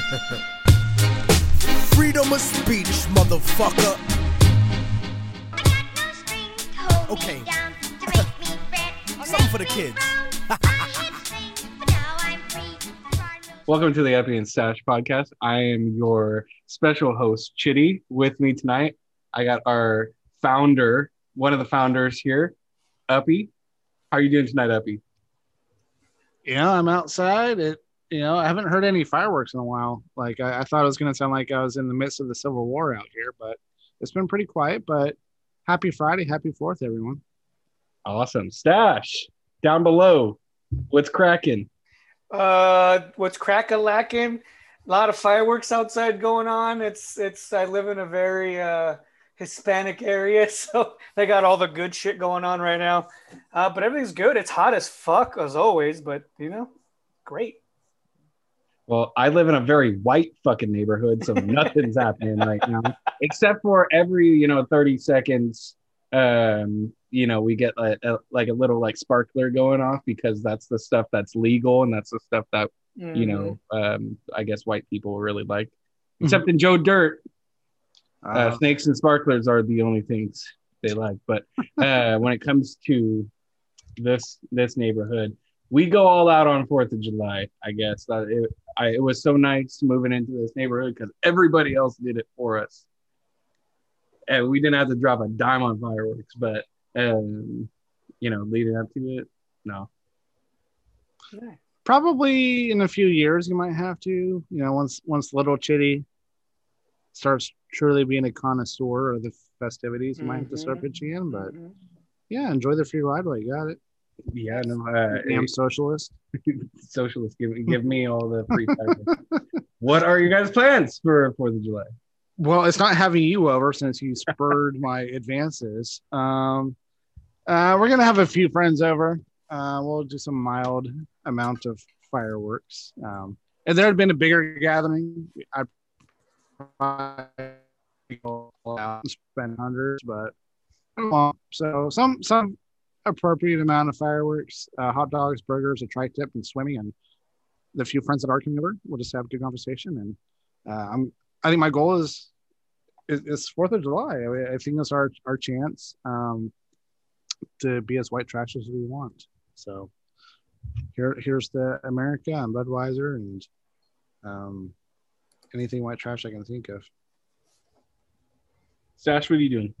Freedom of speech, motherfucker. Okay. Something for the kids. Welcome to the Uppy and Stash podcast. I am your special host, Chitty. With me tonight, I got our founder, one of the founders here, Uppy. How are you doing tonight, Uppy? Yeah, I'm outside. It, you know, I haven't heard any fireworks in a while. Like I, I thought it was going to sound like I was in the midst of the Civil War out here, but it's been pretty quiet. But happy Friday, happy Fourth, everyone. Awesome. Stash, down below, what's cracking? Uh, what's crack a lacking? A lot of fireworks outside going on. It's it's. I live in a very uh, Hispanic area, so they got all the good shit going on right now. Uh, but everything's good. It's hot as fuck as always, but you know, great. Well, I live in a very white fucking neighborhood, so nothing's happening right now, except for every you know thirty seconds. Um, you know, we get a, a, like a little like sparkler going off because that's the stuff that's legal and that's the stuff that you know, um, I guess white people really like. Except in Joe Dirt, uh, Uh, snakes and sparklers are the only things they like. But uh, when it comes to this this neighborhood, we go all out on Fourth of July. I guess that it, I, it was so nice moving into this neighborhood because everybody else did it for us, and we didn't have to drop a dime on fireworks. But um, you know, leading up to it, no. probably in a few years, you might have to. You know, once once little Chitty starts truly being a connoisseur of the festivities, you might have to start Mhm. pitching in. But Mhm. yeah, enjoy the free ride while you got it. Yeah, no. Uh, Damn socialist. socialist, give give me all the free time. what are your guys' plans for Fourth of July? Well, it's not having you over since you spurred my advances. Um, uh, we're gonna have a few friends over. Uh, we'll do some mild amount of fireworks. Um, if there had been a bigger gathering, I'd probably go out and spend hundreds, but I don't want- so some some appropriate amount of fireworks, uh, hot dogs, burgers, a tri-tip, and swimming, and the few friends that are coming over, we'll just have a good conversation. And uh, I'm I think my goal is is Fourth of July. I, think it's our our chance um, to be as white trash as we want. So here here's the America and Budweiser and um, anything white trash I can think of. Stash, what are you doing?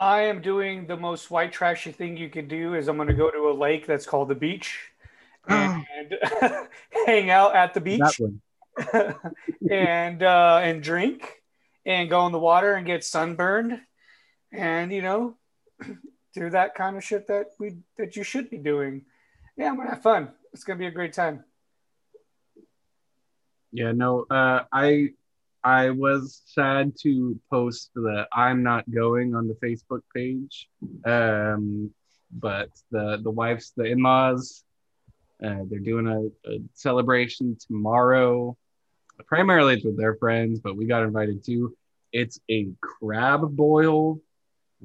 I am doing the most white trashy thing you could do. Is I'm going to go to a lake that's called the beach and hang out at the beach. And uh, and drink and go in the water and get sunburned and you know do that kind of shit that we that you should be doing. Yeah, I'm gonna have fun. It's gonna be a great time. Yeah, no. Uh, I I was sad to post that I'm not going on the Facebook page. Um, but the the wife's the in-laws. Uh, they're doing a, a celebration tomorrow. Primarily it's with their friends, but we got invited too. It's a crab boil.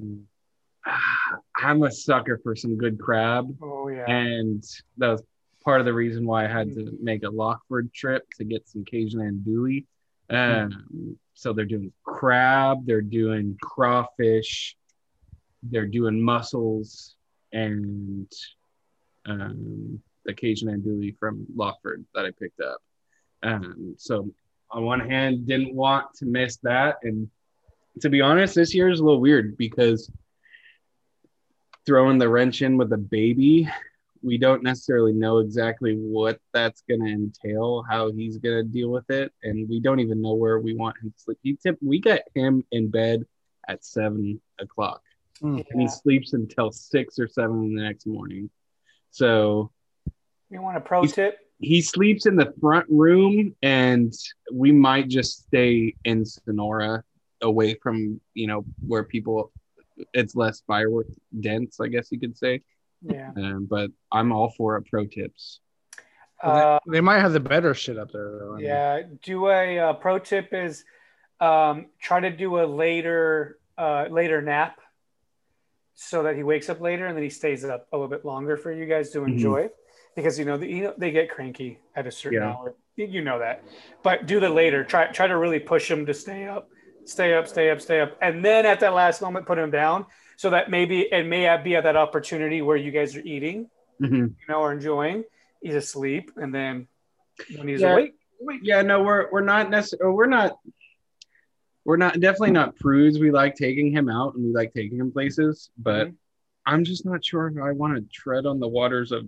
I'm a sucker for some good crab. Oh yeah. and that was part of the reason why I had to make a Lockeford trip to get some Cajun andouille. Um, so they're doing crab, they're doing crawfish, they're doing mussels, and um, the Cajun andouille from Lockeford that I picked up. Um, so on one hand, didn't want to miss that, and to be honest, this year is a little weird because throwing the wrench in with a baby we don't necessarily know exactly what that's going to entail, how he's going to deal with it, and we don't even know where we want him to sleep. He tip, we got him in bed at seven o'clock, Mm. and he sleeps until six or seven the next morning. So You want a pro He's- tip? he sleeps in the front room, and we might just stay in Sonora, away from you know where people. It's less firework dense, I guess you could say. Yeah. Um, but I'm all for it. Pro tips. Uh, they might have the better shit up there though. I mean. yeah. Do a uh, pro tip is um, try to do a later uh, later nap so that he wakes up later and then he stays up a little bit longer for you guys to enjoy. because you know, the, you know they get cranky at a certain Yeah. hour. You- You know that, but do the later. Try try to really push him to stay up, stay up, stay up, stay up, and then at that last moment put him down so that maybe it may be at that opportunity where you guys are eating, Mhm. you know, or enjoying. He's asleep, and then when he's Yeah. awake, Yeah, no, we're we're not necessarily we're not we're not definitely not prudes. We like taking him out and we like taking him places, but Mhm. I'm just not sure if I want to tread on the waters of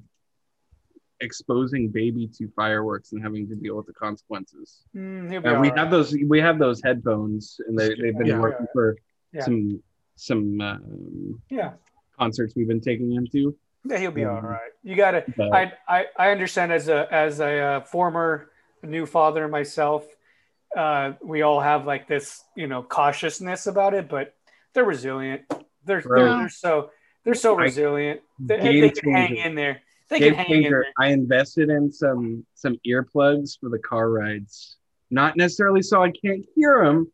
exposing baby to fireworks and having to deal with the consequences. mm, Uh, we right. have those we have those headphones and they, they've been Yeah. working for Yeah. some some um, yeah, concerts we've been taking him to. yeah, he'll be all Mhm. right. You got to. I, I I understand as a as a uh, former new father myself, uh, we all have like this you know cautiousness about it, but they're resilient. They're they're, they're so they're so I- resilient. They, they can hang in there. They Game can hang in there. I invested in some some earplugs for the car rides. Not necessarily so I can't hear them,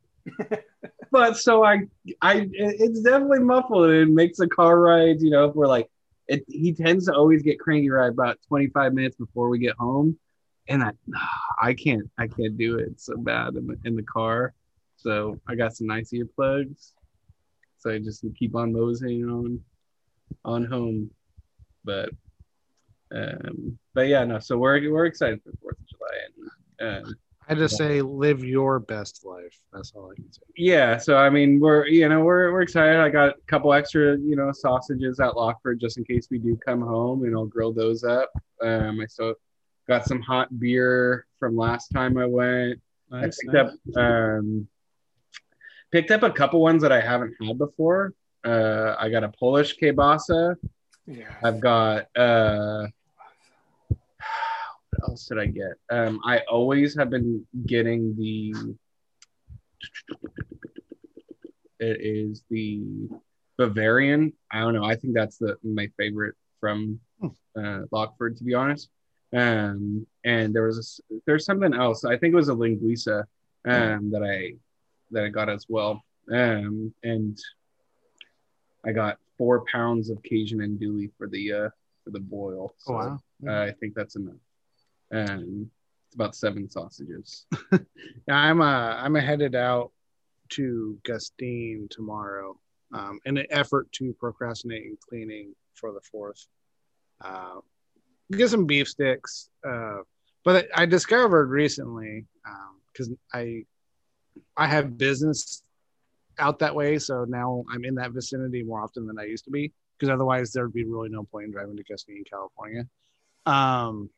but so I I it's definitely muffled. It makes the car rides. You know, if we're like, it, he tends to always get cranky right about 25 minutes before we get home, and I I can't I can't do it so bad in the in the car. So I got some nice earplugs. So I just keep on moseying on on home, but um, but yeah, no. So we're we're excited for Fourth of July, and um, I just say live your best life. That's all I can say. yeah. So I mean, we're you know we're we're excited. I got a couple extra you know sausages at Lockeford just in case we do come home, and I'll grill those up. Um, I still got some hot beer from last time I went. I picked up um, picked up a couple ones that I haven't had before. Uh, I got a Polish kielbasa. Yeah. I've got uh what else did I get? Um I always have been getting the it is the Bavarian. I don't know. I think that's the my favorite from uh Lockeford to be honest. Um and there was a, there's something else. I think it was a linguiça um that I that I got as well. Um and I got four pounds of Cajun and andouille for the uh for the boil. So Oh, wow. uh, I think that's enough. Um, it's about seven sausages. Yeah, I'm uh I'm headed out to Gustine tomorrow, um, in an effort to procrastinate and cleaning for the fourth. Uh, get some beef sticks. Uh, but I discovered recently because I I have business out that way, so now I'm in that vicinity more often than I used to be. Because otherwise, there'd be really no point in driving to Gustine, California. Um,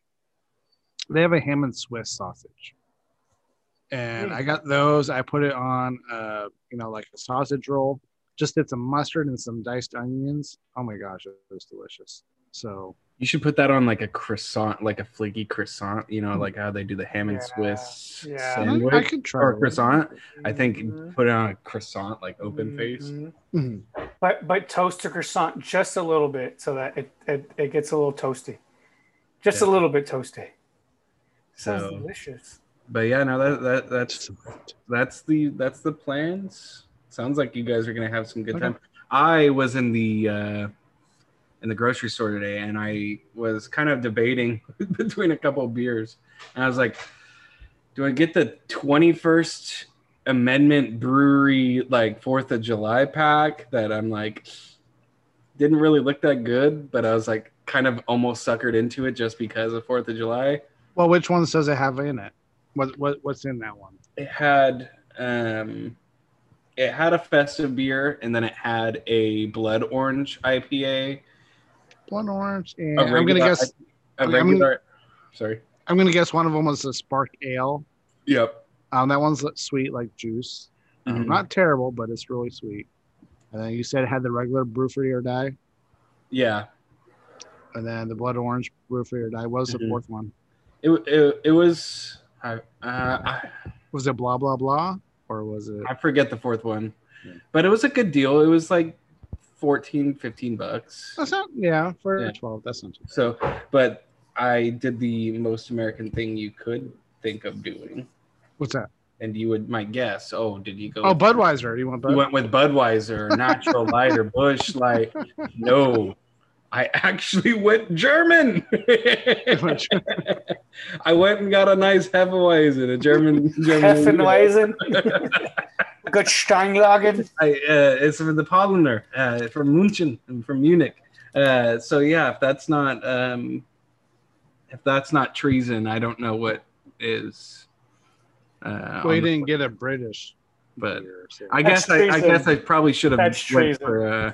they have a ham and Swiss sausage and I got those. I put it on, uh, you know, like a sausage roll. Just did some mustard and some diced onions. Oh my gosh, it was delicious. So You should put that on like a croissant, like a flaky croissant. You know, like how they do the ham and Yeah, Swiss yeah. sandwich I could try or it. croissant. I think Mhm. put it on a croissant, like open face. Mhm. Mhm. But but toast the croissant just a little bit so that it it, it gets a little toasty, just a little bit toasty. Sounds So, delicious. but yeah, no, that, that that's that's the that's the plans. Sounds like you guys are gonna have some good Okay. time. I was in the uh, in the grocery store today, and I was kind of debating between a couple of beers, and I was like, "Do I get the twenty first Amendment Brewery like Fourth of July pack that I'm like didn't really look that good, but I was like kind of almost suckered into it just because of Fourth of July." Well, which ones does it have in it? What what what's in that one? it had um it had a festive beer and then it had a blood orange IPA. Blood orange. And A I'm gonna regular- guess. a I'm gonna- regular sorry. I'm gonna guess one of them was a Spark Ale. Yep. Um, that one's sweet like juice. Um, Mhm. Not terrible, but it's really sweet. And then you said it had the regular brew free or die, Yeah. and then the blood orange brew free or die. Was the Mhm. fourth one? It it, it was I, uh, I Was it blah blah blah, or was it? I forget the fourth one. Yeah. But it was a good deal. It was like 14 15 bucks. That's not. Yeah, for Yeah. twelve. That's not too bad. So, but I did the most American thing you could think of doing. What's that? And you would my guess, oh, did you go Oh, Budweiser. You want You went with Budweiser, Natural Light, or Busch Light. No, I actually went German. I went and got a nice Hefeweizen, a German German. Heffenweisen. Good Steinlagen. I, uh, it's from the Paulaner uh, from München, from Munich. Uh, so yeah, if that's not um, if that's not treason, I don't know what is. Uh, well, you didn't get a British. but beer, so- I That's guess I, I guess I probably should have went for. Uh,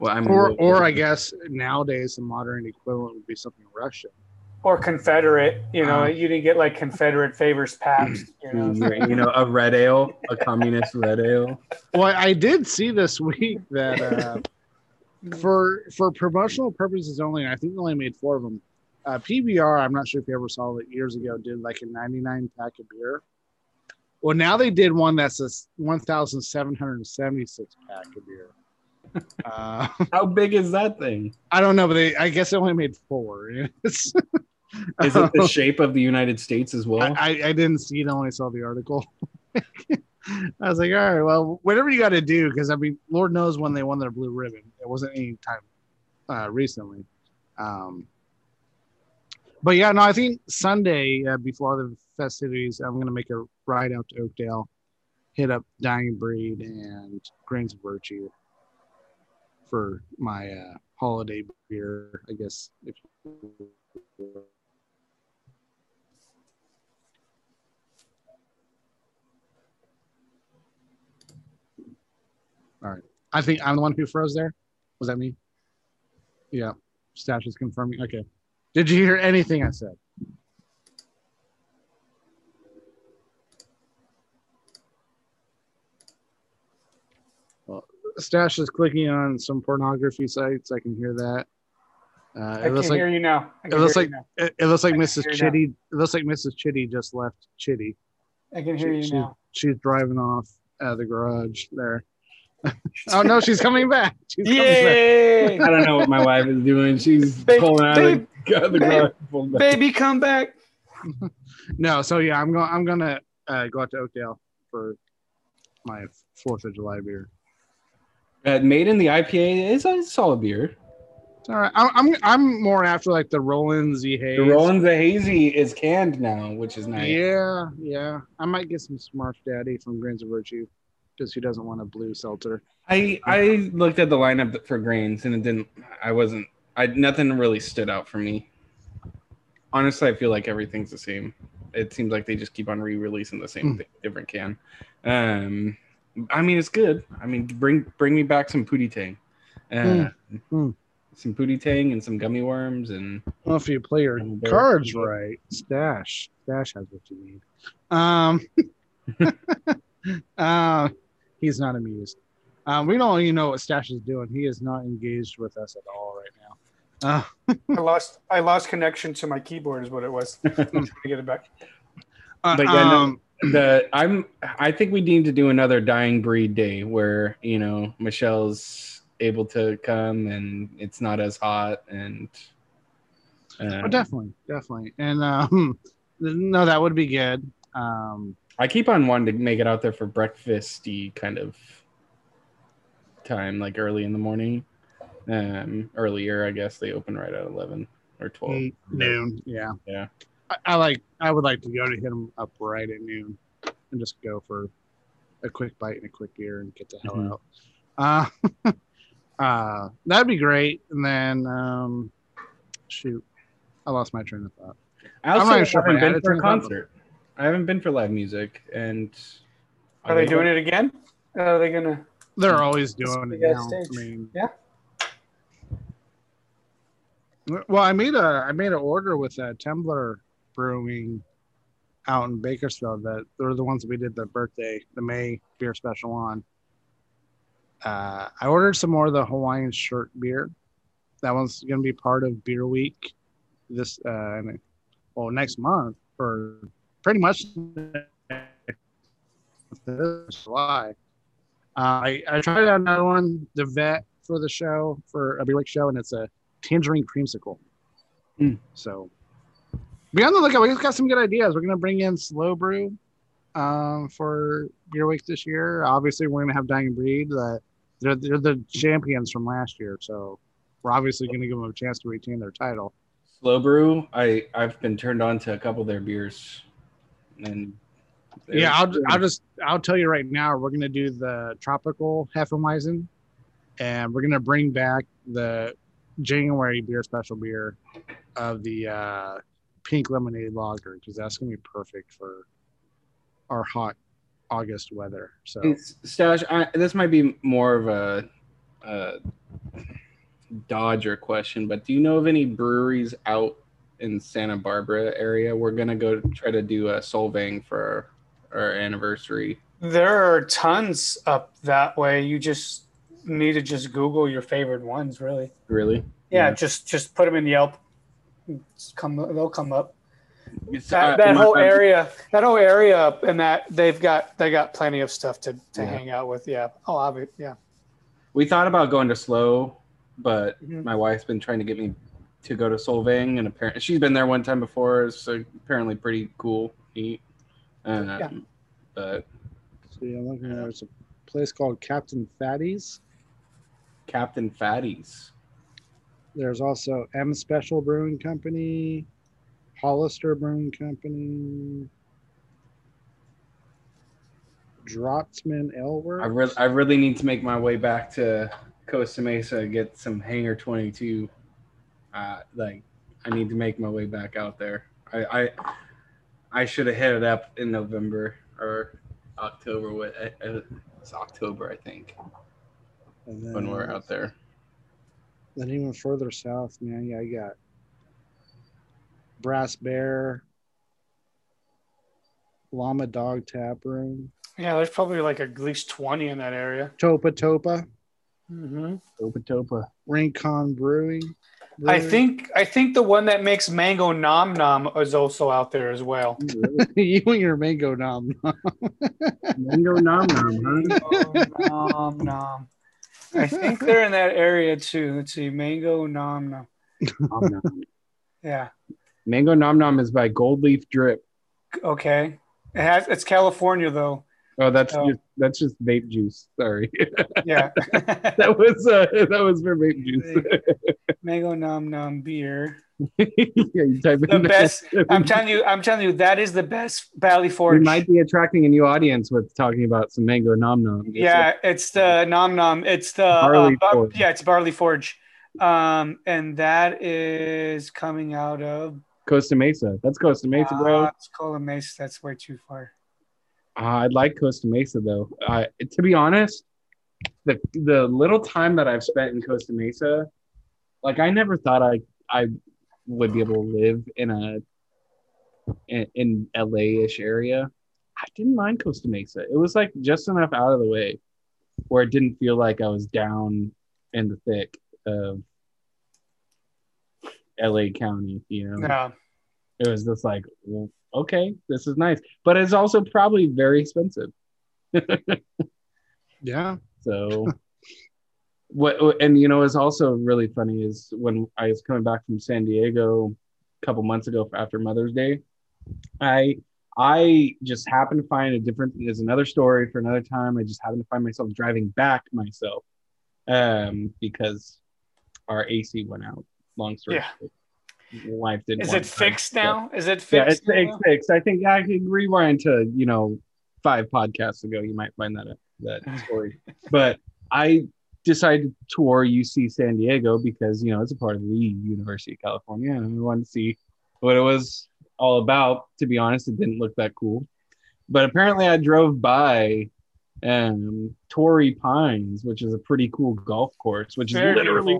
well, I'm or or I guess nowadays the modern equivalent would be something Russian. Or Confederate. You know, Uh. you didn't get like Confederate favors Pabst. You know, Mm, you know, a red ale, a communist red ale. Well, I did see this week that uh, for for promotional purposes only, I think they only made four of them. Uh, PBR, I'm not sure if you ever saw it years ago, did like a 99 pack of beer. Well, now they did one that's a 1,776 pack of beer. Uh, How big is that thing? I don't know, but they I guess they only made four. Is it the shape of the United States as well? I, I, I didn't see it, I only saw the article. I was like, all right, well, whatever you got to do, because I mean, Lord knows when they won their blue ribbon. It wasn't any time uh, recently. Um, but yeah, no, I think Sunday uh, before the festivities, I'm going to make a ride out to Oakdale, hit up Dying Breed and Grains of Virtue for my uh, holiday beer, I guess. If I think I'm the one who froze there. Was that me? Yeah. Stash is confirming. Okay. Did you hear anything I said? Well, Stash is clicking on some pornography sites. I can hear that. Uh, I it can looks like hear you now. It looks like you now. it, it looks like I can Mrs. hear you now. Chitty. It looks like Mrs. Chitty just left Chitty. I can hear you She- now. She's driving off out of the garage there. oh no, she's coming back. She's coming back. Yay! I don't know what my wife is doing. She's Babe, pulling out babe, of the, the babe, garage. pulling. Baby, come back. No, so yeah, I'm going. I'm gonna uh, go out to Oakdale for my Fourth of July beer. Uh, made in the IPA is a solid beer. It's all right. I'm I'm, I'm more after like the Roland Z Haze. The Roland the Hazy is canned now, which is nice. Yeah, yeah. I might get some Smurf Daddy from Grains of Virtue, because who doesn't want a blue seltzer? I I looked at the lineup for grains and it didn't. I wasn't. I nothing really stood out for me. Honestly, I feel like everything's the same. It seems like they just keep on re-releasing the same Hmm. thing, different can. Um, I mean, it's good. I mean, bring bring me back some pootie tang, uh, Hmm. some pootie tang and some gummy worms and Well, if you play your I'm cards right, Stash Stash has what you need. Um, uh, he's not amused. Um, we don't even know what Stash is doing. He is not engaged with us at all right now. Uh, I lost. I lost connection to my keyboard. Is what it was. I'm trying to get it back. uh, But yeah, no- um, the I'm I think we need to do another dying breed day where you know Michelle's able to come and it's not as hot and uh, oh, definitely, definitely, and um, no, that would be good. Um, I keep on wanting to make it out there for breakfasty kind of time, like early in the morning. Um, earlier, I guess they open right at eleven or twelve. Noon, yeah, Yeah. I, I like. I would like to go to hit him up right at noon, and just go for a quick bite and a quick beer and get the hell Mhm. out. Uh, uh, that'd be great. And then, um, shoot, I lost my train of thought. I also not sure if I haven't been for a to the concert. I haven't been for live music, and Are they doing it again? Are they gonna? They're always doing it now. stage. I mean, Yeah. Well, I made a I made an order with uh, Temblor Brewing out in Bakersfield. That they're the ones that we did the birthday, the May beer special on. Uh, I ordered some more of the Hawaiian shirt beer. That one's going to be part of Beer Week this uh, well next month or pretty much this July. Uh, I, I tried out another one, the vet for the show for a beer week show, and it's a tangerine creamsicle. Mm. So be on the lookout. We've got some good ideas. We're gonna bring in slow brew um, for beer week this year. Obviously, we're gonna have Dying Breed. That they're, they're the champions from last year, so we're obviously going to give them a chance to retain their title. Slow Brew, I I've been turned on to a couple of their beers, and Yeah, I'll, I'll just I'll tell you right now, we're gonna do the tropical Hefeweizen, and we're gonna bring back the January beer special beer of the uh, pink lemonade lager because that's gonna be perfect for our hot August weather. So It's- Stash, I, this might be more of a, a Dodger question, but do you know of any breweries out in Santa Barbara area? We're gonna go try to do a Solvang for our, our anniversary. There are tons up that way. You just need to just Google your favorite ones, really. Really? Yeah, Yeah. just just put them in Yelp. It's come, they'll come up. It's- That, uh, that whole my- area, that whole area up in that they've got they got plenty of stuff to, to Yeah. hang out with. Yeah. Oh, obvious. Yeah. We thought about going to Slow, but Mhm. my wife's been trying to get me to go to Solvang, and apparently she's been there one time before. It's uh, apparently pretty cool, neat. Um, Yeah. But see, I'm looking at there's a place called Captain Fatty's. Captain Fatties. There's also M Special Brewing Company, Hollister Brewing Company, Draughtsmen Ale Works. I really, I really need to make my way back to Costa Mesa, get some Hanger 22. Uh, like, I need to make my way back out there. I, I, I should have hit it up in November or October. With uh, it's October, I think, when we're out there. Then even further south, man, yeah, I got Brass Bear, Llama Dog Tap Room, Yeah. There's probably like at least twenty in that area. Topa Topa, Mm-hmm. Topa Topa. Rincon Brewing. I think I think the one that makes mango nom nom is also out there as well. you and your mango nom. Nom. mango nom nom, huh? nom nom. I think they're in that area too. Let's see, mango nom nom. Nom nom. Yeah. Mango nom nom is by Gold Leaf Drip. Okay. It has. It's California though. Oh, that's Oh. just that's just vape juice. Sorry, Yeah. that was uh, that was for vape juice. mango nom nom beer. yeah, you type The in best. I'm telling you. I'm telling you. That is the best Valley We Forge. might be attracting a new audience with talking about some mango nom nom. Yeah, it's the nom nom. It's the Barley uh, Forge. yeah, it's barley forge, um, and that is coming out of. Costa Mesa. That's Costa Mesa, bro. Uh, it's Cola Mesa. That's way too far. I'd like Costa Mesa though. Uh, to be honest, the the little time that I've spent in Costa Mesa, like I never thought I I would be able to live in a in, in LA ish area. I didn't mind Costa Mesa. It was like just enough out of the way where it didn't feel like I was down in the thick of LA County. You know, No, it was just like, well, okay, this is nice, but it's also probably very expensive. yeah. So, what and you know, is also really funny is when I was coming back from San Diego a couple months ago after Mother's Day, I I just happened to find a different. There's another story for another time. I just happened to find myself driving back myself, um, because our AC went out. Long story. Yeah. short. Life didn't. is it fixed now? Is it Yeah, it's, fixed? it's fixed. I think I can rewind to you know five podcasts ago. You might find that that story. but I decided to tour UC San Diego because you know it's a part of the University of California, and I wanted to see what it was all about. To be honest, it didn't look that cool, but apparently I drove by um Torrey Pines, which is a pretty cool golf course, which Very is literally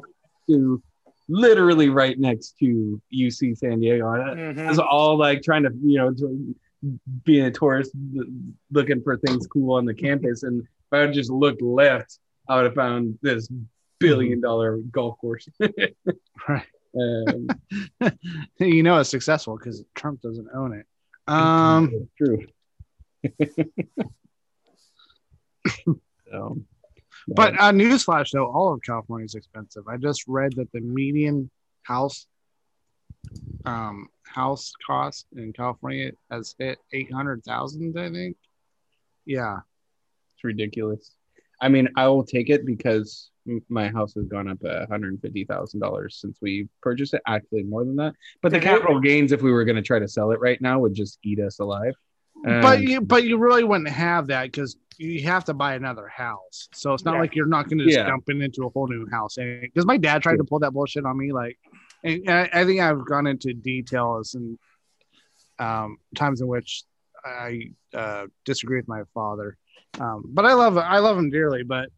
beautiful. to literally right next to UC San Diego. I- Mhm. I was all like trying to, you know, to being a tourist, looking for things cool on the campus. And if I had just looked left, I would have found this billion dollar golf course. Right. um, you know it's successful because Trump doesn't own it. Um, true. so, but uh, newsflash though, all of California is expensive. I just read that the median house um house cost in California has hit eight hundred thousand. I think. Yeah, it's ridiculous. I mean, I will take it because my house has gone up one hundred fifty thousand dollars since we purchased it. Actually, more than that. But the capital gains, if we were going to try to sell it right now, would just eat us alive. but Um, you but you really wouldn't have that because you have to buy another house. So it's not Yeah. like you're not going to just Yeah. jump in into a whole new house. Because my dad tried to pull that bullshit on me, like, and I, I think I've gone into details and um, times in which I uh, disagree with my father. Um, but I love I love him dearly. But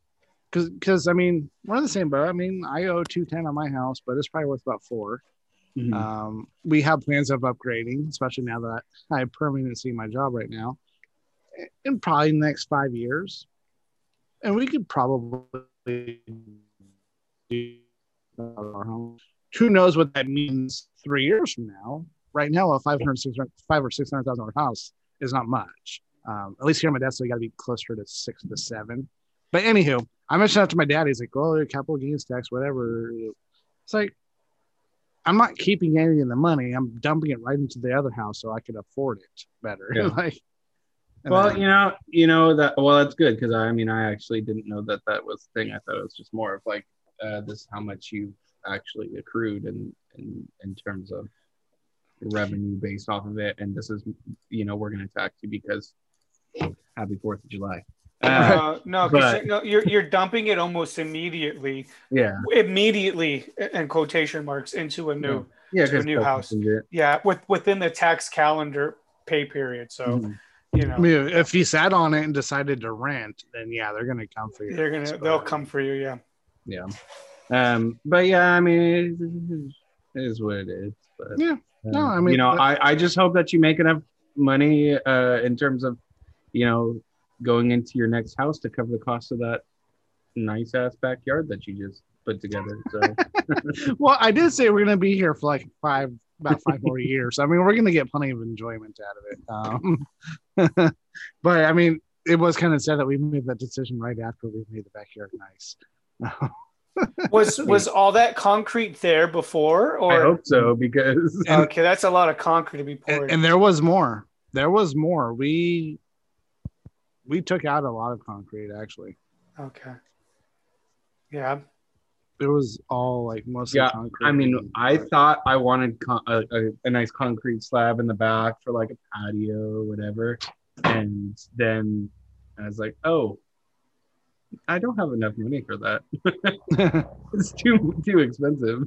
because because I mean we're in the same boat. I mean I owe two ten on my house, but it's probably worth about four. mhm. Um, we have plans of upgrading, especially now that I have permanency in my job right now, in probably the next five years. And we could probably do our home. Who knows what that means three years from now? Right now, a 500, 600 five or six hundred thousand dollar house is not much. Um, at least here, on my dad said you got to be closer to six to seven. But anywho, I mentioned that to my dad. He's like, "Oh, capital gains tax, whatever." It's like I'm not keeping any of the money. I'm dumping it right into the other house so I could afford it better. Yeah. like, and Well, then- you know, you know that. Well, that's good because I mean, I actually didn't know that that was the thing. I thought it was just more of like uh, this: how much you've actually accrued in in in terms of revenue based off of it, and this is, you know, we're going to tax you because Happy Fourth of July. Uh, Uh, no, but- no, you're you're dumping it almost immediately, yeah, immediately in quotation marks into a new yeah, To a new house. yeah with within the tax calendar pay period. So Mhm. You know I mean, if you sat on it and decided to rent, then yeah, they're gonna come for you. they're gonna they'll come for you. Yeah. Yeah. Um, but yeah, I mean, it is what it is. But, Yeah. No, uh, I mean, you know, I, I just hope that you make enough money uh, in terms of, you know, going into your next house to cover the cost of that nice ass backyard that you just put together. So, Well, I did say we're gonna be here for like five, about five more years. I mean, we're gonna get plenty of enjoyment out of it. Um, but I mean, it was kind of sad that we made that decision right after we made the backyard nice. Was was all that concrete there before, Or I hope so because okay, that's a lot of concrete to be poured. and, and there was more. There was more. We we took out a lot of concrete actually. okay. Yeah. It was all like mostly Yeah, concrete. I mean, and- I thought I wanted con- a, a, a nice concrete slab in the back for like a patio or whatever. And then I was like, oh, I don't have enough money for that. it's too too expensive.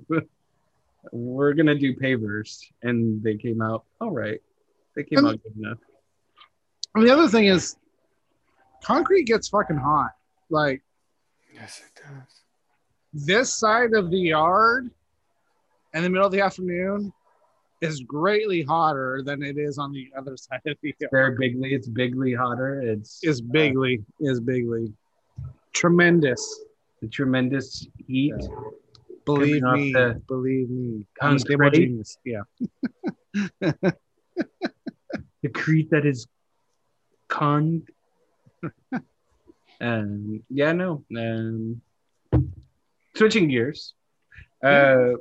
We're gonna do pavers, and they came out all right. They came And- out good enough. And the other thing is, concrete gets fucking hot. Like Yes, it does. This side of the yard in the middle of the afternoon is greatly hotter than it is on the other side of the yard. Very bigly, it's bigly hotter. It's Is bigly, is bigly, tremendous. the tremendous heat. Believe me, the believe me. I'm a stable concrete. genius. Yeah. the creed that is con um yeah no um switching gears. Uh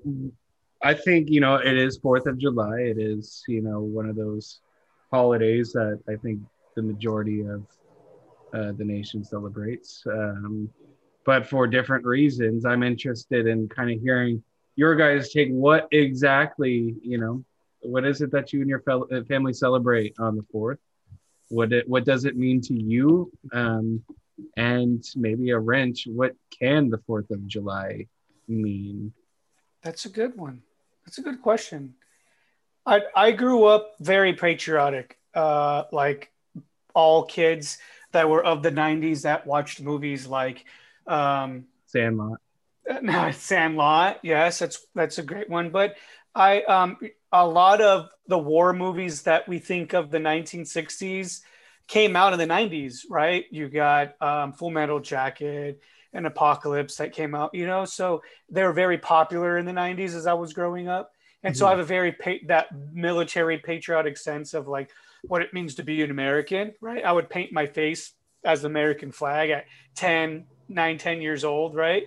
i think you know it is fourth of july. It is you know one of those holidays that i think the majority of uh, the nation celebrates. Um but for different reasons i'm interested in kind of hearing your guys take. What exactly you know what is it that you and your fel- uh, family celebrate on the fourth? What it, what does it mean to you? Um, and maybe a wrench. What can the Fourth of July mean? That's a good one. That's a good question. I I grew up very patriotic, uh, like all kids that were of the '90s that watched movies like um, Sandlot. no, Sandlot. Yes, that's that's a great one. But I um a lot of the war movies that we think of the 1960s came out in the 90s, right? You got um, Full Metal Jacket and Apocalypse that came out, you know. So they were very popular in the 90s as I was growing up, and so I have a very pa- that military patriotic sense of like what it means to be an American, right? I would paint my face as the American flag at 10, 9, 10 years old, right?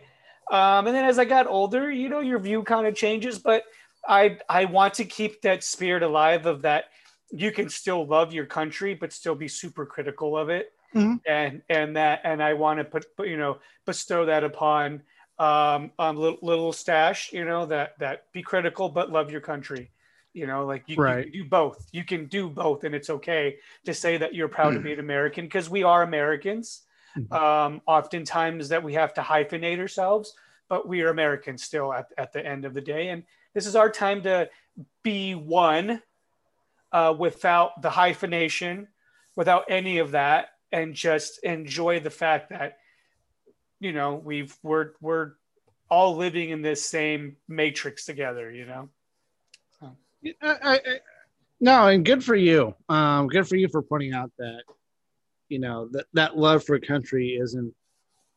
Um, and then as I got older, you know, your view kind of changes, but I I want to keep that spirit alive of that you can still love your country, but still be super critical of it. Mhm. and and that and I want to put, you know bestow that upon um um little, little stash you know that that be critical but love your country you know like you, Right. you can do both you can do both and it's okay to say that you're proud to be an american because we are americans Mhm. um oftentimes that we have to hyphenate ourselves but we are americans still at, at the end of the day and this is our time to be one uh, without the hyphenation without any of that and just enjoy the fact that you know we've we're we're all living in this same matrix together you know I, I, I- no, and good for you. Um, good for you for pointing out that you know that that love for country isn't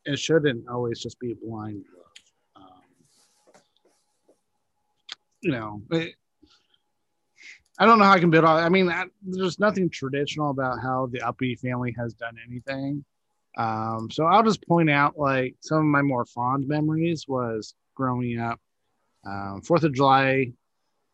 it shouldn't always just be blind love. Um, you know, it- I don't know how I can build on. I mean, I, there's nothing traditional about how the Uppy family has done anything. Um, so I'll just point out like some of my more fond memories was growing up. Um, Fourth of July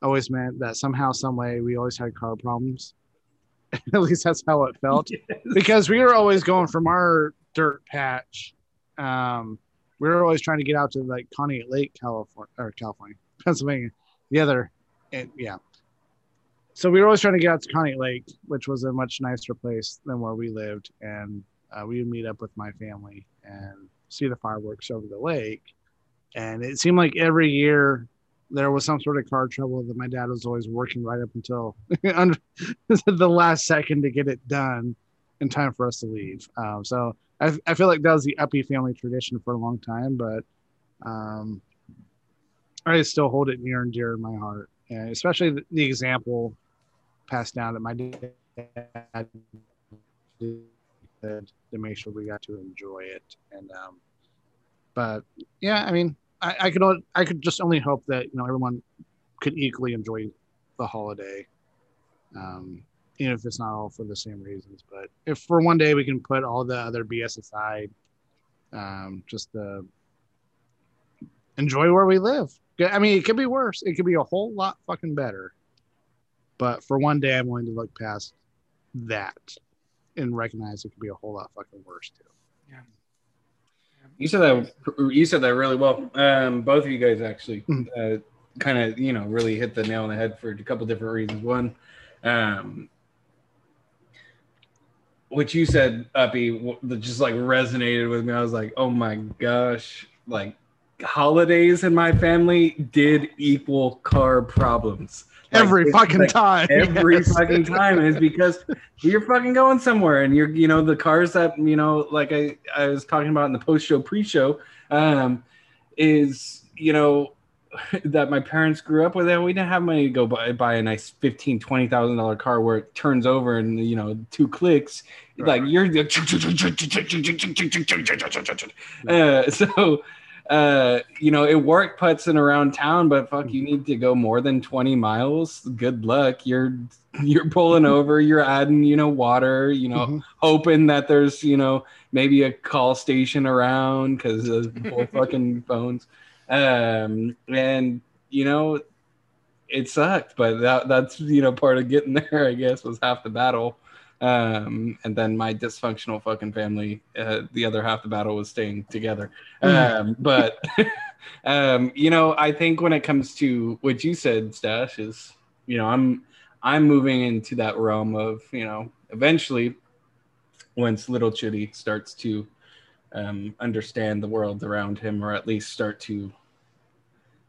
always meant that somehow, some way, we always had car problems. At least that's how it felt, because we were always going from our dirt patch. Um, we were always trying to get out to like Conneaut Lake, California, or California, Pennsylvania. The other, and yeah. So we were always trying to get out to Conneaut Lake, which was a much nicer place than where we lived, and uh, we would meet up with my family and see the fireworks over the lake. And it seemed like every year there was some sort of car trouble that my dad was always working right up until the last second to get it done in time for us to leave. Um, so I, I feel like that was the Uppy family tradition for a long time, but um, I still hold it near and dear in my heart, and especially the, the example passed down that my dad did to make sure we got to enjoy it. And um, but yeah, I mean, I, I could I could just only hope that you know everyone could equally enjoy the holiday, um, even if it's not all for the same reasons. But if for one day we can put all the other BS aside, um, just to enjoy where we live. I mean, it could be worse. It could be a whole lot fucking better. But for one day, I'm willing to look past that and recognize it could be a whole lot fucking worse too. Yeah. You said that. You said that really well. Um, both of you guys actually Mhm. uh, kind of, you know, really hit the nail on the head for a couple different reasons. One, um, what you said, Uppy, w- that just like resonated with me. I was like, oh my gosh, like holidays in my family did equal car problems. Like, Every fucking like, time. every Yes. fucking time is because you're fucking going somewhere and you're you know the cars that you know like i i was talking about in the post show pre-show um is you know that my parents grew up with and we didn't have money to go buy, buy a nice 15 20 thousand dollar car where it turns over in you know two clicks like you're uh, so uh you know it worked putzing around town but fuck you need to go more than 20 miles. Good luck. You're you're pulling over you're adding you know water you know Mhm. hoping that there's you know maybe a call station around because of fucking phones. Um and you know it sucked but that that's you know part of getting there i guess was half the battle um and then my dysfunctional fucking family uh, the other half the battle was staying together. Um but um you know i think when it comes to what you said stash is you know i'm i'm moving into that realm of you know eventually once little chitty starts to um understand the world around him or at least start to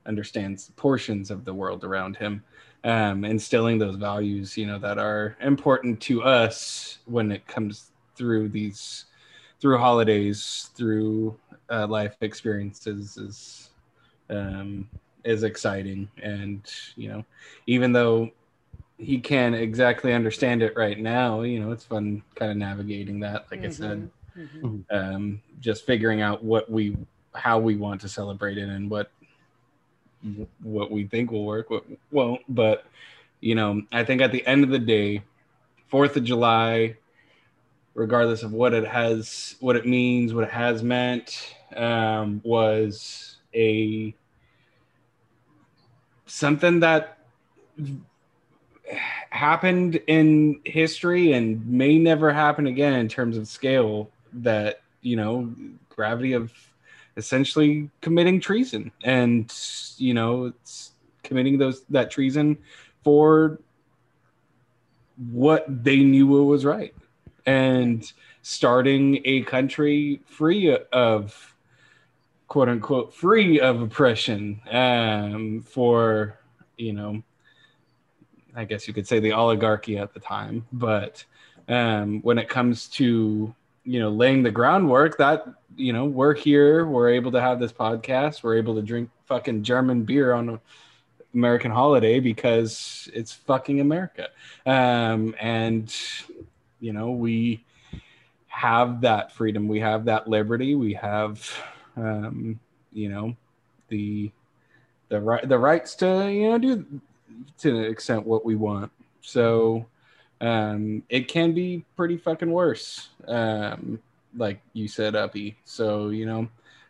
understand portions of the world around him um, instilling those values, you know, that are important to us when it comes through these, through holidays, through uh, life experiences is, um, is exciting. And, you know, even though he can't exactly understand it right now, you know, it's fun kind of navigating that, like I said, Mhm. um, just figuring out what we, how we want to celebrate it and what what we think will work, what won't. But you know, I think at the end of the day, Fourth of July, regardless of what it has, what it means, what it has meant, um, was a something that happened in history and may never happen again in terms of scale that you know gravity of essentially committing treason. And you know it's committing those that treason for what they knew was right. And starting a country free of quote unquote free of oppression um, for you know i guess you could say the oligarchy at the time. But um, when it comes to you know laying the groundwork that you know we're here we're able to have this podcast we're able to drink fucking german beer on american holiday because it's fucking america. Um, and you know we have that freedom we have that liberty we have um, you know the the right the rights to you know do to an extent what we want. So um, it can be pretty fucking worse um, like you said uppy. So you know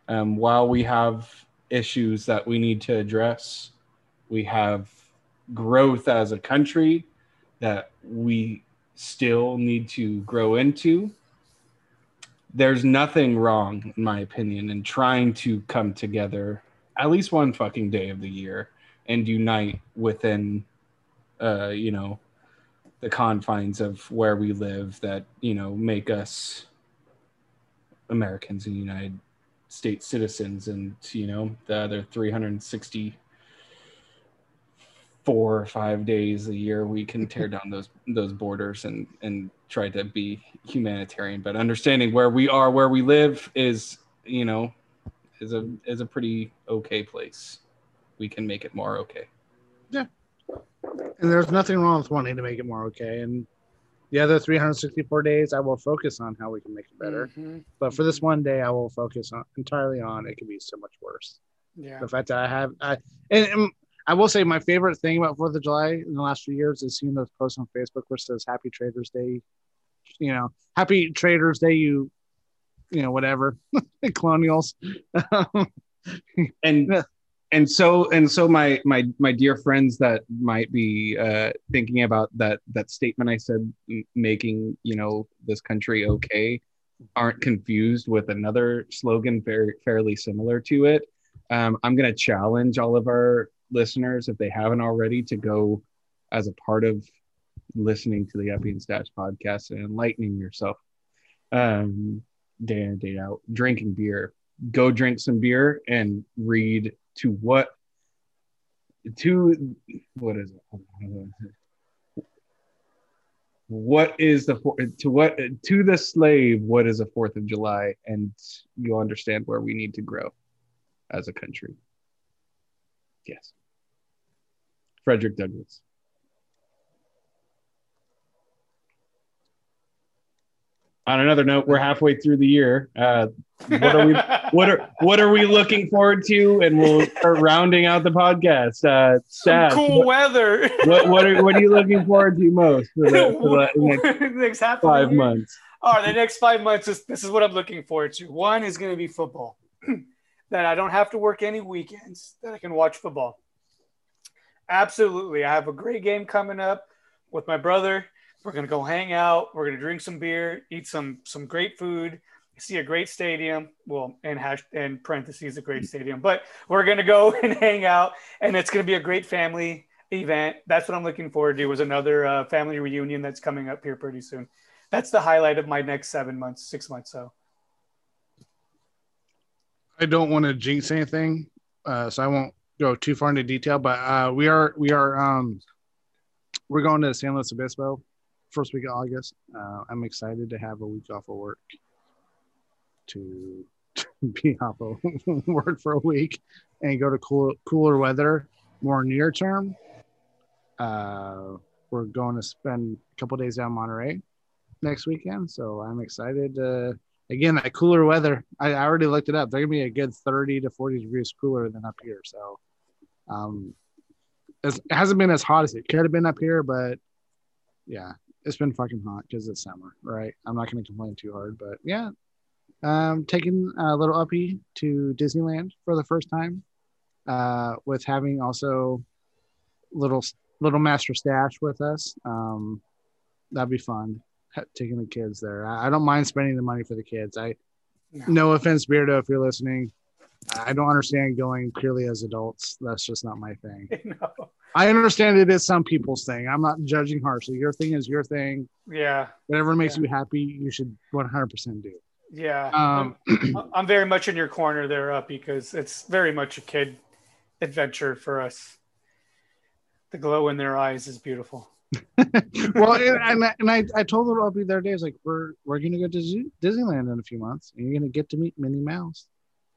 um, while we have issues that we need to address we have growth as a country that we still need to grow into. There's nothing wrong, in my opinion, in trying to come together at least one fucking day of the year and unite within, uh, you know, the confines of where we live that, you know, make us Americans and United States citizens. And, you know, the other 360 four or five days a year we can tear down those those borders and and try to be humanitarian. But understanding where we are where we live is you know is a is a pretty okay place. We can make it more okay and there's nothing wrong with wanting to make it more okay and the other 364 days i will focus on how we can make it better Mhm. but for this one day i will focus on entirely on it can be so much worse Yeah. the fact that i have i and, and i will say my favorite thing about fourth of july in the last few years is seeing those posts on facebook where it says happy traders day you know happy traders day you you know whatever colonials and Yeah. And so and so my my my dear friends that might be uh thinking about that that statement i said m- making you know this country okay aren't confused with another slogan very fairly similar to it um, i'm going to challenge all of our listeners if they haven't already to go as a part of listening to the Uppy and Stash podcast and enlightening yourself um, day in day out, drinking beer. Go drink some beer and read to what to what is it? What is the to what to the slave? What is a Fourth of July? And you'll understand where we need to grow as a country. Yes, Frederick Douglass. On another note, we're halfway through the year. Uh, what are we what are what are we looking forward to? And we'll start rounding out the podcast. Uh, Stash, cool weather. what what are, what are you looking forward to most for the, for the next next five months? All right, the next five months is this is what I'm looking forward to. One is going to be football, that I don't have to work any weekends, that I can watch football. Absolutely, I have a great game coming up with my brother. We're going to go hang out. We're going to drink some beer, eat some some great food, see a great stadium. Well, and hash and parentheses a great stadium, but we're going to go and hang out, and it's going to be a great family event. That's what I'm looking forward to. Was another uh, family reunion that's coming up here pretty soon that's the highlight of my next seven months, six months. So I don't want to jinx anything, uh, so I won't go too far into detail. But uh, we are we are um, we're going to San Luis Obispo first week of August. Uh, I'm excited to have a week off of work to, to be off of work for a week and go to cool, cooler weather more near term. Uh, we're going to spend a couple days down Monterey next weekend, so I'm excited. Again, that cooler weather. I, I already looked it up. They're gonna be a good 30 to 40 degrees cooler than up here. So, um, it hasn't been as hot as it could have been up here, but yeah, it's been fucking hot because it's summer, right? I'm not gonna complain too hard, but yeah, um, taking a little uppy to Disneyland for the first time, uh, with having also little Little Master Stash with us. Um, that'd be fun. Taking the kids there. I, I don't mind spending the money for the kids. I No. no offense, Beardo, if you're listening. I don't understand going purely as adults. That's just not my thing. no. I understand it is some people's thing. I'm not judging harshly. Your thing is your thing. Yeah. Whatever makes Yeah. you happy, you should 100% do. Yeah. Um, I'm, I'm very much in your corner there, up because it's very much a kid adventure for us. The glow in their eyes is beautiful. well, and, and, I, and I, I told her I'll be there days like we're we're gonna go to Disneyland in a few months, and you're gonna get to meet Minnie Mouse.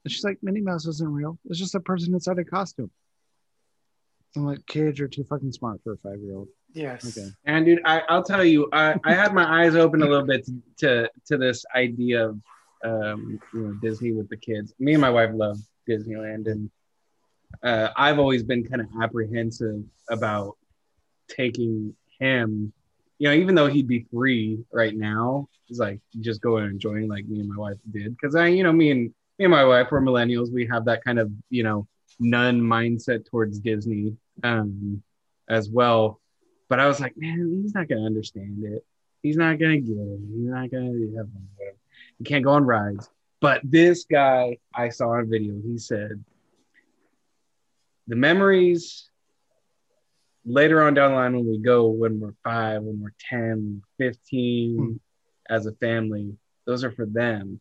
And she's like, Minnie Mouse isn't real. It's just a person inside a costume. I'm like, kids, you're too fucking smart for a five year old. Yes. Okay. And dude, I, I'll tell you, I, I had my eyes open a little bit to to, to this idea of um, you know Disney with the kids. Me and my wife love Disneyland, and uh, I've always been kind of apprehensive about taking him. You know, even though he'd be free right now, he's like just go and enjoying like me and my wife did. Because I, you know, me and me and my wife we're millennials. We have that kind of you know nun mindset towards Disney um, as well. But I was like, man, he's not gonna understand it. He's not gonna get it. He's not gonna have whatever. He can't go on rides. But this guy I saw on video, he said the memories later on down the line when we go, when we're five, when we're 10, 15, Hmm. as a family, those are for them.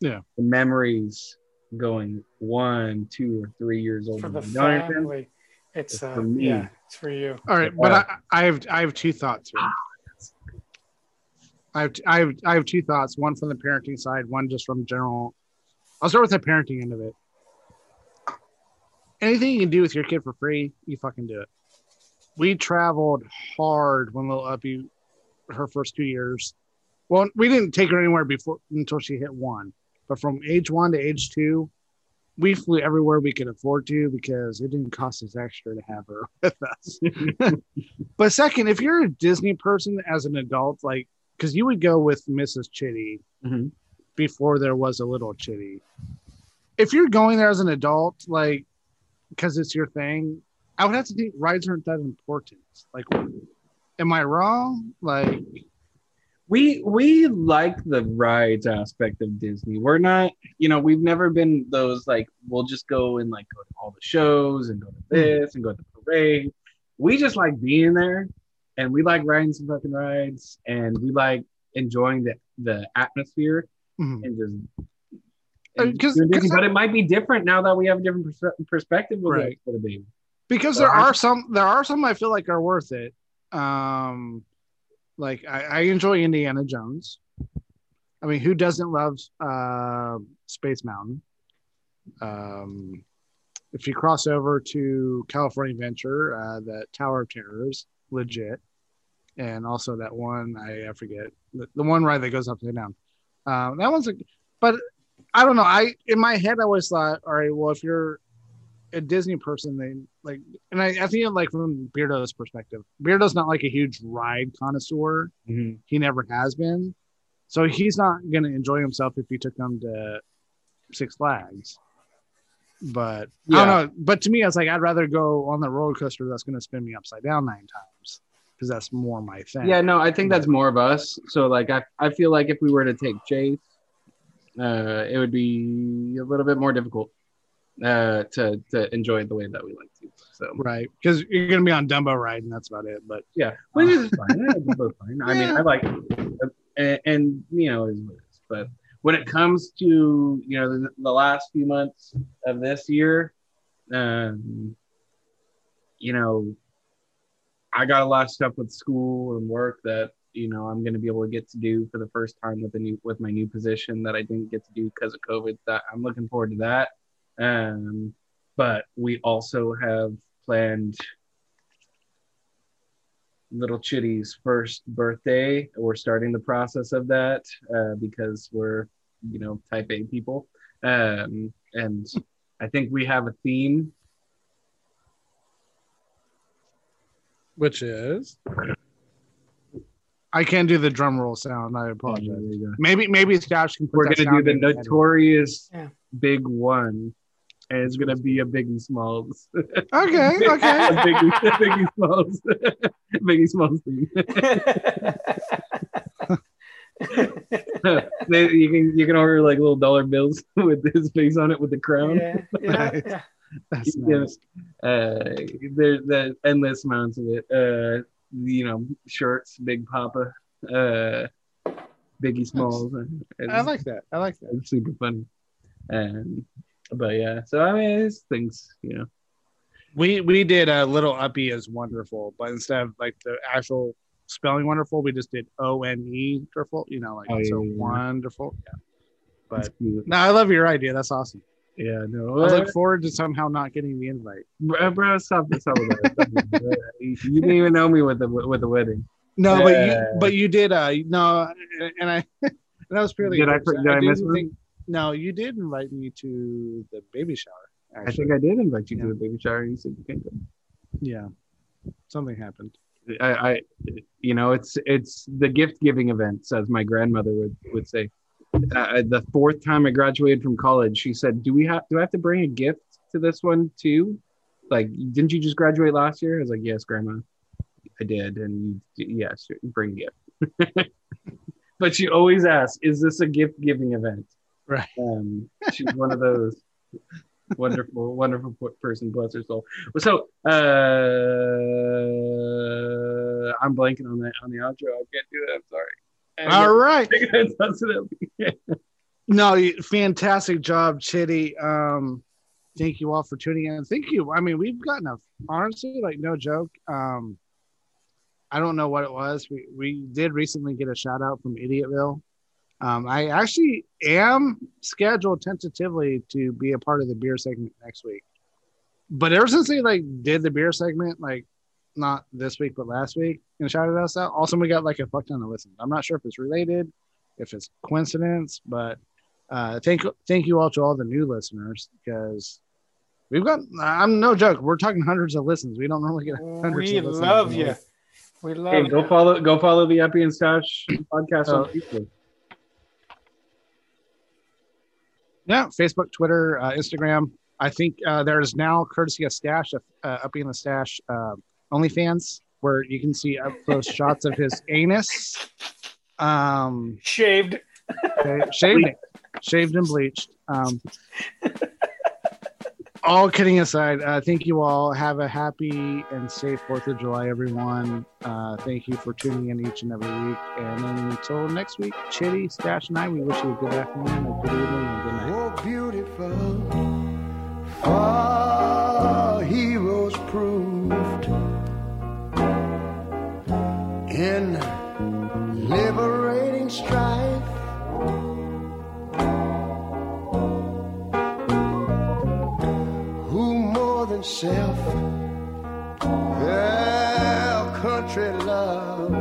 Yeah. The memories going one, two, or three years old. For the You know what I'm saying? family, it's It's uh, for me. yeah, it's for you. All right, but I, I have I have two thoughts here. I have I have I have two thoughts. One from the parenting side, one just from general. I'll start with the parenting end of it. Anything you can do with your kid for free, you fucking do it. We traveled hard when little Uppy, her first two years. Well, we didn't take her anywhere before until she hit one, but from age one to age two, we flew everywhere we could afford to because it didn't cost us extra to have her with us. but second, if you're a Disney person as an adult, like because you would go with Mrs. Chitty Mhm. before there was a little Chitty. If you're going there as an adult, like because it's your thing, I would have to think rides aren't that important. Like, am I wrong? Like, we we like the rides aspect of Disney. We're not, you know, we've never been those like we'll just go and like go to all the shows and go to this and go to the parade. We just like being there and we like riding some fucking rides and we like enjoying the the atmosphere mhm. and just Uh, and 'cause- Disney. 'cause but it might be different now that we have a different pers- perspective with Right. it for the baby. because So there I- are some there are some I feel like are worth it. Um like I, I enjoy Indiana Jones. I mean, who doesn't love uh, Space Mountain? Um, if you cross over to California Adventure, uh, the Tower of Terrors, legit, and also that one I, I forget the, the one ride that goes upside down. Um, that one's a, but I don't know. I in my head I always thought, all right, well, if you're a Disney person, they like, and I, I think like from Beardo's perspective, Beardo's not like a huge ride connoisseur. He never has been, so he's not going to enjoy himself if you took him to Six Flags. But I don't know. But to me, I was like, I'd rather go on the roller coaster that's going to spin me upside down nine times because that's more my thing. Yeah, no, I think that's more of us. So like I, I feel like if we were to take Chase, uh, it would be a little bit more difficult uh, to to enjoy it the way that we like. So right. Because you're to be on Dumbo ride, and that's about it. But yeah, which is fine. Both fine. I mean, I like, and, and you know, it is it is. But when it comes to you know the, the last few months of this year, um, you know, I got a lot of stuff with school and work that you know I'm going to be able to get to do for the first time with the new with my new position that I didn't get to do because of COVID. That I'm looking forward to that. Um, but we also have planned little Chitty's first birthday. We're starting the process of that uh, because we're, you know, type A people. Um, and I think we have a theme. which is, I can't do the drum roll sound. I apologize. There. Maybe maybe Stash can. Put We're going to do sound the the notorious Yeah. big one. And it's gonna be a Biggie Smalls. Okay, okay. a Biggie, a Biggie Smalls, Biggie Smalls theme. They- you can you can order like little dollar bills with his face on it with the crown. yeah, yeah, yeah. That's nice. Uh, there's the endless amounts of it. Uh, you know, shorts, Big Papa, uh, Biggie Smalls. It's, I like that. I like that. it's super funny. Um, but yeah, so I mean, it's things, you know. We we did a little uppy as wonderful, but instead of like the actual spelling wonderful, we just did O N E wonderful. You know, like Oh, so yeah, yeah, yeah. wonderful. Yeah. But no, I love your idea. That's awesome. yeah, no, I uh, look forward to somehow not getting the invite. bro, bro, stop, stop with that. Uh, you didn't even know me with the with the wedding. No, but you but you did uh no and I that was purely Did I- did I do miss one? No, you did invite me to the baby shower. I think I did invite you Yeah. to the baby shower, and you said you can't go. yeah. Something happened. I, I, you know, it's it's the gift giving events, as my grandmother would would say. Uh, the fourth time I graduated from college, she said, "Do we have do I have to bring a gift to this one too? Like, didn't you just graduate last year?" I was like, "Yes, Grandma, I did." And you, yes, bring a gift. but she always asks, "Is this a gift giving event?" Right. Um, she's one of those wonderful, wonderful person. Bless her soul. So, uh, I'm blanking on the on the outro. I can't do it. I'm sorry. And- All right. No, you- fantastic job, Chitty. Um, thank you all for tuning in. Thank you. I mean, we've gotten a honestly, like no joke. Um, I don't know what it was. We we did recently get a shout out from Idiotville. Um, I actually am scheduled tentatively to be a part of the beer segment next week. But ever since they like did the beer segment, like not this week but last week, and shouted us out. Also, we got like a fuck ton of listens. I'm not sure if it's related, if it's coincidence, but uh, thank thank you all to all the new listeners because we've got. I'm no joke. We're talking hundreds of listens. We don't normally get hundreds. We of listens We love in you. week. We love Hey, you. go follow go follow the Uppy and Stash podcast Oh. on Facebook. Yeah, Facebook, Twitter, uh, Instagram. I think uh, there is now courtesy of Stash, uh, up in the Stash, uh, OnlyFans, where you can see up close shots of his anus. Um, Shaved. Okay, shaved, shaved and bleached. Um, all kidding aside, uh, thank you all. Have a happy and safe Fourth of July, everyone. Uh, thank you for tuning in each and every week. And until next week, Chitty, Stash, and I, we wish you a good afternoon, a good evening, and good night. Oh, beautiful, for more than self their country loved?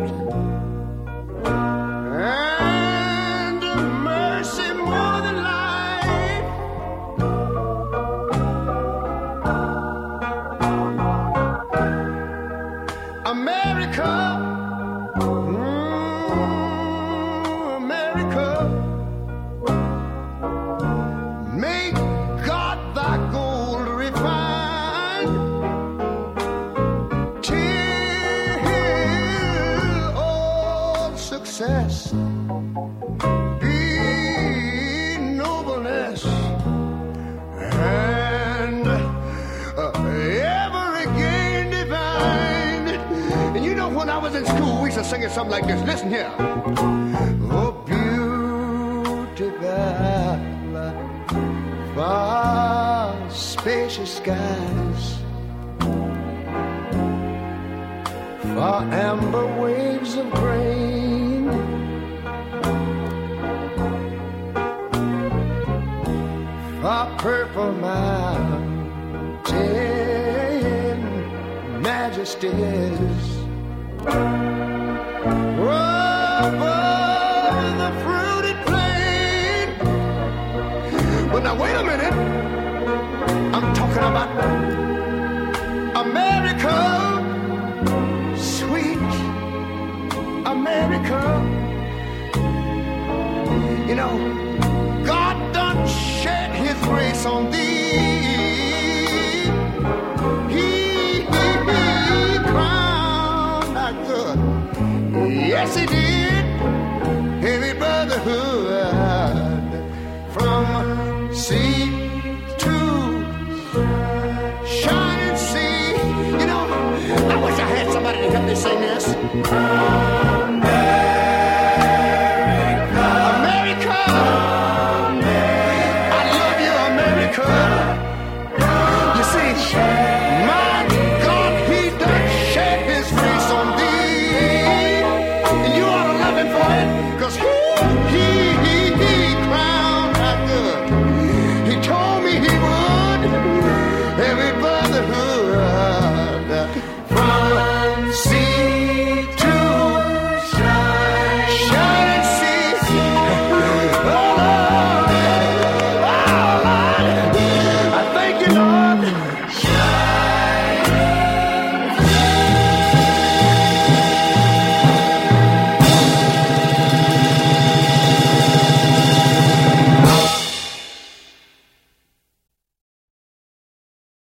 America, You know, God done shed his grace on thee. He gave me good. Yes, he did. Heavy brotherhood from sea to shining sea. You know, I wish I had somebody to help me sing this.